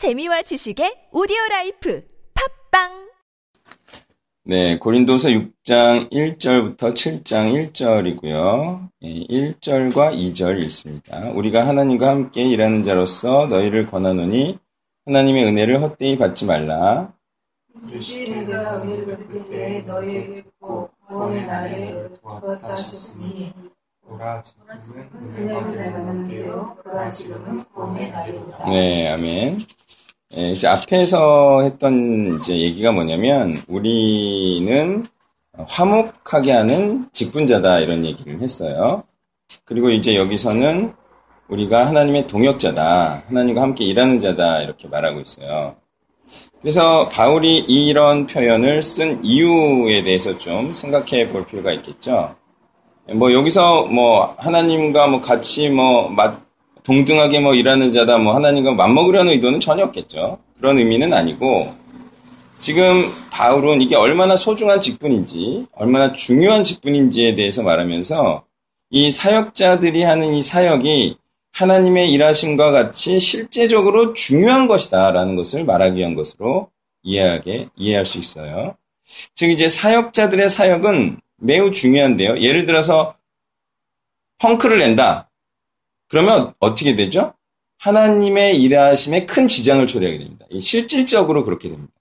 재미와 지식의 오디오 life 팟빵 네, 고린도서 6장 1절부터 7장 1절이고요. 1절과 2절 읽습니다. 우리가 하나님과 함께 일하는 자로서 너희를 권하노니 하나님의 은혜를 헛되이 받지 말라. 주시는 자가 은혜를 베풀 때에 너희에게 꼭 구원의 날에 도왔다 하셨으니 네, 아멘. 예, 이제 앞에서 했던 이제 얘기가 뭐냐면 우리는 화목하게 하는 직분자다 이런 얘기를 했어요. 그리고 이제 여기서는 우리가 하나님의 동역자다, 하나님과 함께 일하는 자다 이렇게 말하고 있어요. 그래서 바울이 이런 표현을 쓴 이유에 대해서 좀 생각해 볼 필요가 있겠죠. 뭐 여기서 뭐 하나님과 뭐 같이 뭐 맞, 동등하게 뭐 일하는 자다, 뭐 하나님과 맞먹으려는 의도는 전혀 없겠죠. 그런 의미는 아니고, 지금 바울은 이게 얼마나 소중한 직분인지, 얼마나 중요한 직분인지에 대해서 말하면서, 이 사역자들이 하는 이 사역이 하나님의 일하심과 같이 실제적으로 중요한 것이다라는 것을 말하기 위한 것으로 이해하게, 이해할 수 있어요. 즉, 이제 사역자들의 사역은 매우 중요한데요. 예를 들어서, 펑크를 낸다. 그러면 어떻게 되죠? 하나님의 일하심에 큰 지장을 초래하게 됩니다. 실질적으로 그렇게 됩니다.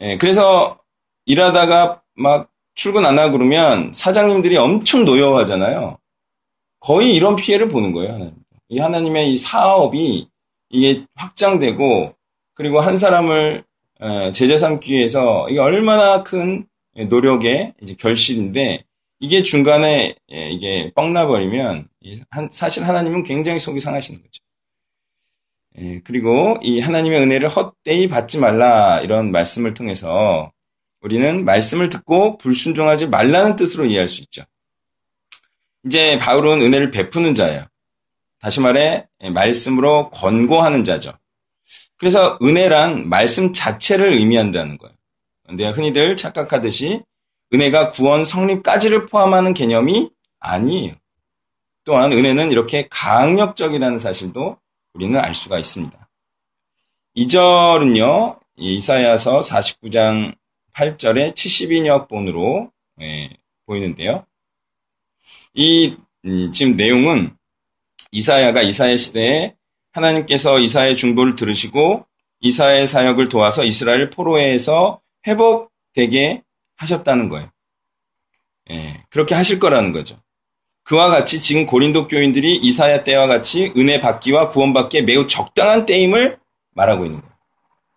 예, 그래서 일하다가 막 출근 안 하고 그러면 사장님들이 엄청 노여워하잖아요. 거의 이런 피해를 보는 거예요, 하나님. 이 하나님의 이 사업이 이게 확장되고 그리고 한 사람을 제자 삼기 위해서 이게 얼마나 큰 노력의 결실인데 이게 중간에 예, 이게 뻥나버리면 사실 하나님은 굉장히 속이 상하시는 거죠. 예, 그리고 이 하나님의 은혜를 헛되이 받지 말라 이런 말씀을 통해서 우리는 말씀을 듣고 불순종하지 말라는 뜻으로 이해할 수 있죠. 이제 바울은 은혜를 베푸는 자예요. 다시 말해 예, 말씀으로 권고하는 자죠. 그래서 은혜란 말씀 자체를 의미한다는 거예요. 근데 흔히들 착각하듯이 은혜가 구원 성립까지를 포함하는 개념이 아니에요. 또한 은혜는 이렇게 강력적이라는 사실도 우리는 알 수가 있습니다. 2절은요, 이사야서 49장 8절의 72역 본으로 예, 보이는데요. 이 음, 지금 내용은 이사야가 이사야 시대에 하나님께서 이사의 중보를 들으시고 이사의 사역을 도와서 이스라엘 포로에서 회복되게 하셨다는 거예요. 예, 그렇게 하실 거라는 거죠. 그와 같이 지금 고린도 교인들이 이사야 때와 같이 은혜 받기와 구원받기에 매우 적당한 때임을 말하고 있는 거예요.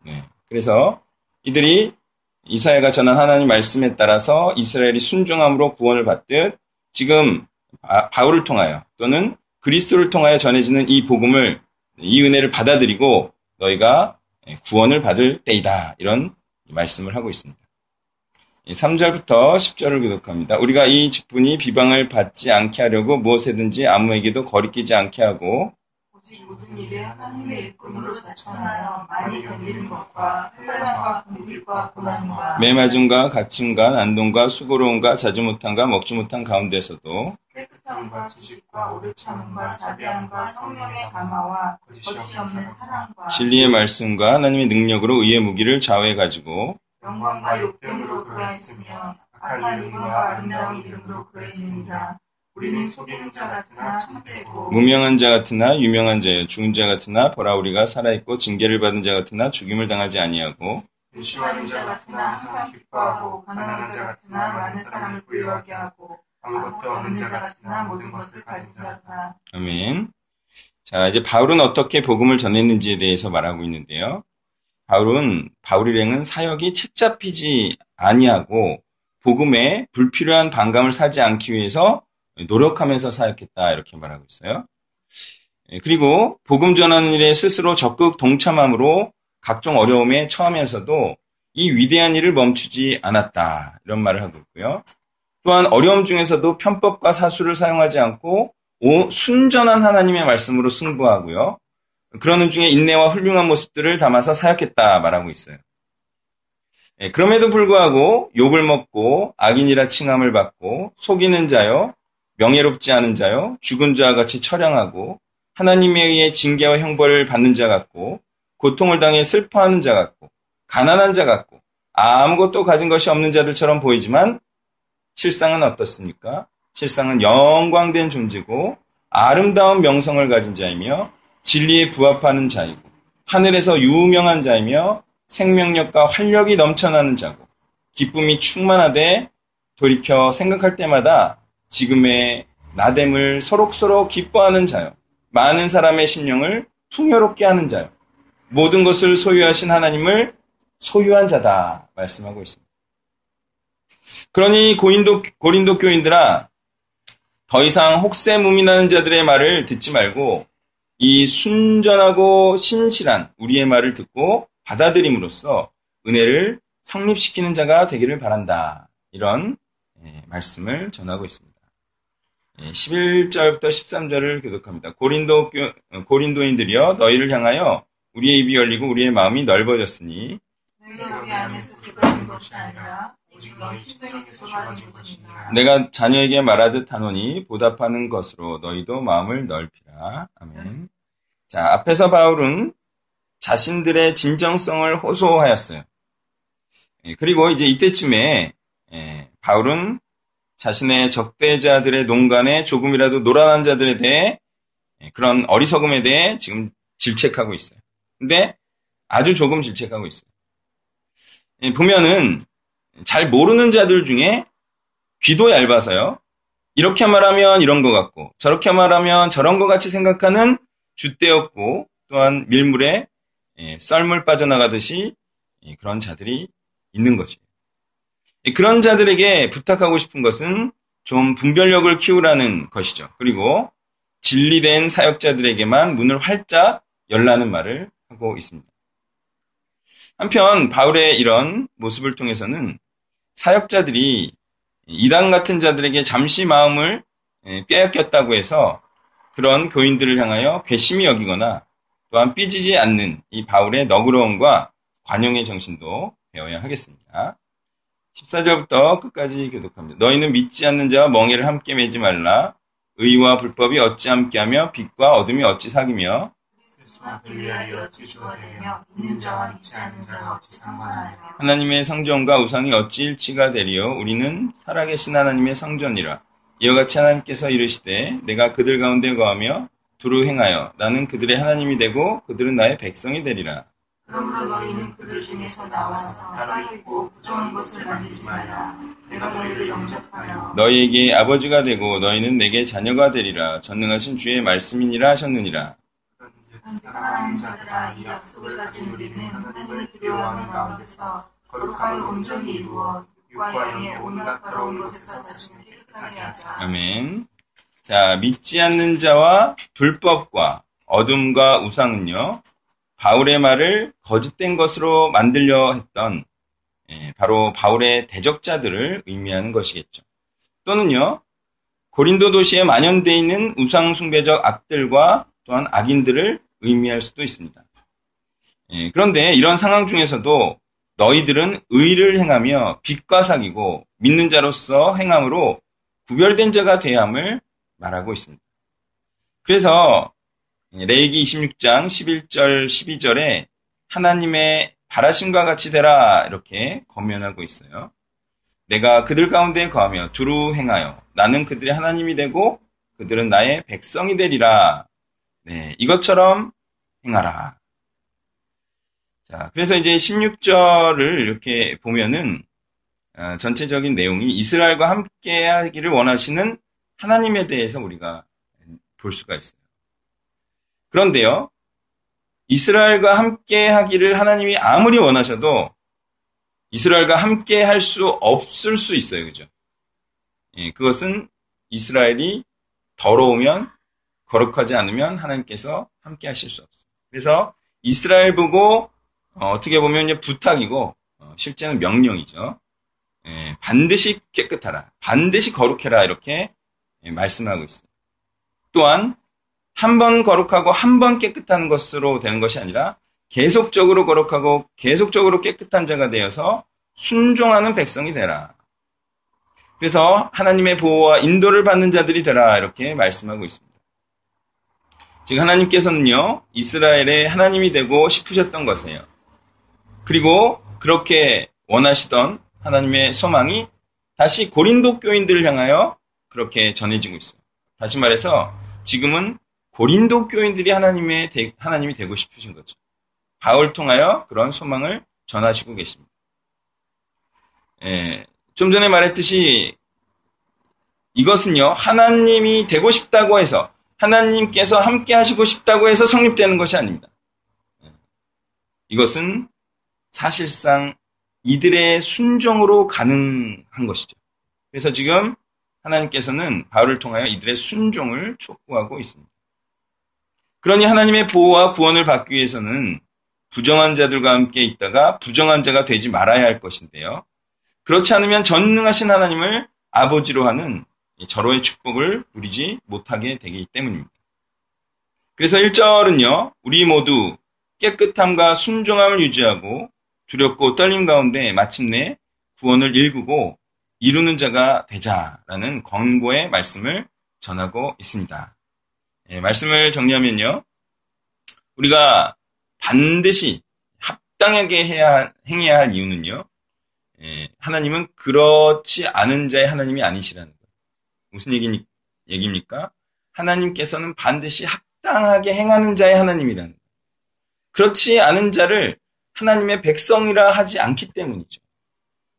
네. 그래서 이들이 이사야가 전한 하나님 말씀에 따라서 이스라엘이 순종함으로 구원을 받듯 지금 바울을 통하여 또는 그리스도를 통하여 전해지는 이 복음을 이 은혜를 받아들이고 너희가 구원을 받을 때이다 이런 말씀을 하고 있습니다. 3절부터 10절을 교독합니다. 우리가 이 직분이 비방을 받지 않게 하려고 무엇에든지 아무에게도 거리끼지 않게 하고 모든 일에 하나님의 일꾼으로 자천하여 많이 견디는 것과 환란과 공길과 고난과 매맞음과 갇힘과 난동과 수고로움과 자주 못함과 먹지 못한 가운데서도 깨끗함과 지식과 오래 참음과 자비함과 성령의 감화와 거짓이 없는 사랑과 진리의 말씀과 하나님의 능력으로 의의 무기를 좌우해 가지고 영광과 욕됨으로 그러했으며 악한 이름과 아름다운 이름으로 그러했느니라. 우리는 속이는 자 같으나 참되고 무명한 자 같으나 유명한 자여 죽은 자 같으나 보라 우리가 살아 있고 징계를 받은 자 같으나 죽임을 당하지 아니하고 무시하는 자 같으나 항상 기뻐하고 가난한 자 같으나 많은 사람을 부유하게 하고 아무것도 없는 자 같으나 모든 것을 가진 자다. 아멘. 자 이제 바울은 어떻게 복음을 전했는지에 대해서 말하고 있는데요. 바울은 바울 일행은 사역이 책 잡히지 아니하고 복음에 불필요한 반감을 사지 않기 위해서 노력하면서 사역했다 이렇게 말하고 있어요. 예, 그리고 복음 전하는 일에 스스로 적극 동참함으로 각종 어려움에 처하면서도 이 위대한 일을 멈추지 않았다 이런 말을 하고 있고요. 또한 어려움 중에서도 편법과 사수를 사용하지 않고 순전한 하나님의 말씀으로 승부하고요. 그러는 중에 인내와 훌륭한 모습들을 담아서 사역했다 말하고 있어요. 예, 그럼에도 불구하고 욕을 먹고 악인이라 칭함을 받고 속이는 자요, 명예롭지 않은 자요, 죽은 자와 같이 처량하고 하나님에 의해 징계와 형벌을 받는 자 같고 고통을 당해 슬퍼하는 자 같고 가난한 자 같고 아무것도 가진 것이 없는 자들처럼 보이지만 실상은 어떻습니까? 실상은 영광된 존재고 아름다운 명성을 가진 자이며 진리에 부합하는 자이고 하늘에서 유명한 자이며 생명력과 활력이 넘쳐나는 자고 기쁨이 충만하되 돌이켜 생각할 때마다 지금의 나됨을 서록서록 기뻐하는 자요. 많은 사람의 심령을 풍요롭게 하는 자요. 모든 것을 소유하신 하나님을 소유한 자다 말씀하고 있습니다. 그러니 고린도 고린도 교인들아 더 이상 혹세 무민하는 자들의 말을 듣지 말고 이 순전하고 신실한 우리의 말을 듣고 받아들임으로써 은혜를 성립시키는 자가 되기를 바란다. 이런 예, 말씀을 전하고 있습니다. 11절부터 예, 13절을 교독합니다. 고린도 고린도인들이여 너희를 향하여 우리의 입이 열리고 우리의 마음이 넓어졌으니 내가 자녀에게 말하듯 하노니 보답하는 것으로 너희도 마음을 넓히라. 아멘. 자, 앞에서 바울은 자신들의 진정성을 호소하였어요. 예, 그리고 이제 이때쯤에 예, 바울은 자신의 적대자들의 농간에 조금이라도 노란한 자들에 대해 예, 그런 어리석음에 대해 지금 질책하고 있어요. 근데 아주 조금 질책하고 있어요. 보면은 잘 모르는 자들 중에 귀도 얇아서요. 이렇게 말하면 이런 것 같고 저렇게 말하면 저런 것 같이 생각하는 줏대없고 또한 밀물에 썰물 빠져나가듯이 그런 자들이 있는 것이에요. 그런 자들에게 부탁하고 싶은 것은 좀 분별력을 키우라는 것이죠. 그리고 진리된 사역자들에게만 문을 활짝 열라는 말을 하고 있습니다. 한편 바울의 이런 모습을 통해서는 사역자들이 이단 같은 자들에게 잠시 마음을 빼앗겼다고 해서 그런 교인들을 향하여 괘씸히 여기거나 또한 삐지지 않는 이 바울의 너그러움과 관용의 정신도 배워야 하겠습니다. 14절부터 끝까지 교독합니다. 너희는 믿지 않는 자와 멍해를 함께 매지 말라. 의와 불법이 어찌 함께하며 빛과 어둠이 어찌 사귀며 하나님의 성전과 우상이 어찌 일치가 되리요 우리는 살아계신 하나님의 성전이라 이와 같이 하나님께서 이르시되 내가 그들 가운데 거하며 두루 행하여 나는 그들의 하나님이 되고 그들은 나의 백성이 되리라 그러므로 너희는 그들 중에서 나와서 따로 있고 부정한 것을 만지지 말라. 내가 너희를 영접하여 너희에게 아버지가 되고 너희는 내게 자녀가 되리라. 전능하신 주의 말씀이니라 하셨느니라. 사랑하는 자들아 이 약속을 가진 우리는 하나님을 두려워하는 가운데서 거룩함을 온전히 이루어 육과 영의 온갖 더러운 것에서 자신을 깨끗하게 하자. 아멘. 자, 믿지 않는 자와 불법과 어둠과 우상은요, 바울의 말을 거짓된 것으로 만들려 했던 예, 바로 바울의 대적자들을 의미하는 것이겠죠. 또는요, 고린도 도시에 만연되어 있는 우상숭배적 악들과 또한 악인들을 의미할 수도 있습니다. 예, 그런데 이런 상황 중에서도 너희들은 의를 행하며 빛과 사귀고 믿는 자로서 행함으로 구별된 자가 되야 함을 말하고 있습니다. 그래서 레이기 26장 11절 12절에 하나님의 바라심과 같이 되라 이렇게 권면하고 있어요. 내가 그들 가운데 거하며 두루 행하여 나는 그들의 하나님이 되고 그들은 나의 백성이 되리라. 네, 이것처럼 행하라. 자, 그래서 이제 16절을 이렇게 보면은 어, 전체적인 내용이 이스라엘과 함께 하기를 원하시는 하나님에 대해서 우리가 볼 수가 있어요. 그런데요, 이스라엘과 함께 하기를 하나님이 아무리 원하셔도 이스라엘과 함께 할 수 없을 수 있어요. 그죠? 예, 그것은 이스라엘이 더러우면, 거룩하지 않으면 하나님께서 함께 하실 수 없어요. 그래서 이스라엘 보고 어, 떻게 보면 부탁이고 어, 실제는 명령이죠. 예, 반드시 깨끗하라, 반드시 거룩해라 이렇게 예, 말씀하고 있어요. 또한 한 번 거룩하고 한 번 깨끗한 것으로 되는 것이 아니라 계속적으로 거룩하고 계속적으로 깨끗한 자가 되어서 순종하는 백성이 되라. 그래서 하나님의 보호와 인도를 받는 자들이 되라 이렇게 말씀하고 있습니다. 즉 하나님께서는요 이스라엘의 하나님이 되고 싶으셨던 것이에요. 그리고 그렇게 원하시던 하나님의 소망이 다시 고린도 교인들을 향하여 그렇게 전해지고 있어요. 다시 말해서 지금은 고린도 교인들이 하나님의 대, 하나님이 되고 싶으신 거죠. 바울 통하여 그런 소망을 전하시고 계십니다. 예, 좀 전에 말했듯이 이것은요 하나님이 되고 싶다고 해서 하나님께서 함께 하시고 싶다고 해서 성립되는 것이 아닙니다. 예, 이것은 사실상 이들의 순종으로 가능한 것이죠. 그래서 지금 하나님께서는 바울을 통하여 이들의 순종을 촉구하고 있습니다. 그러니 하나님의 보호와 구원을 받기 위해서는 부정한 자들과 함께 있다가 부정한 자가 되지 말아야 할 것인데요. 그렇지 않으면 전능하신 하나님을 아버지로 하는 절호의 축복을 누리지 못하게 되기 때문입니다. 그래서 1절은요, 우리 모두 깨끗함과 순종함을 유지하고 두렵고 떨림 가운데 마침내 구원을 일구고 이루는 자가 되자라는 권고의 말씀을 전하고 있습니다. 예, 말씀을 정리하면요. 우리가 반드시 합당하게 해야, 행해야 할 이유는요. 예, 하나님은 그렇지 않은 자의 하나님이 아니시라는. 무슨 얘기, 얘기입니까? 하나님께서는 반드시 합당하게 행하는 자의 하나님이라는 거예요. 그렇지 않은 자를 하나님의 백성이라 하지 않기 때문이죠.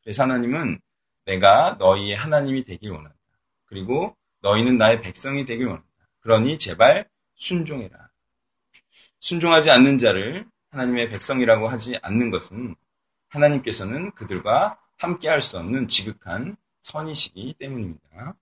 그래서 하나님은 내가 너희의 하나님이 되길 원한다. 그리고 너희는 나의 백성이 되길 원한다. 그러니 제발 순종해라. 순종하지 않는 자를 하나님의 백성이라고 하지 않는 것은 하나님께서는 그들과 함께 할 수 없는 지극한 선이시기 때문입니다.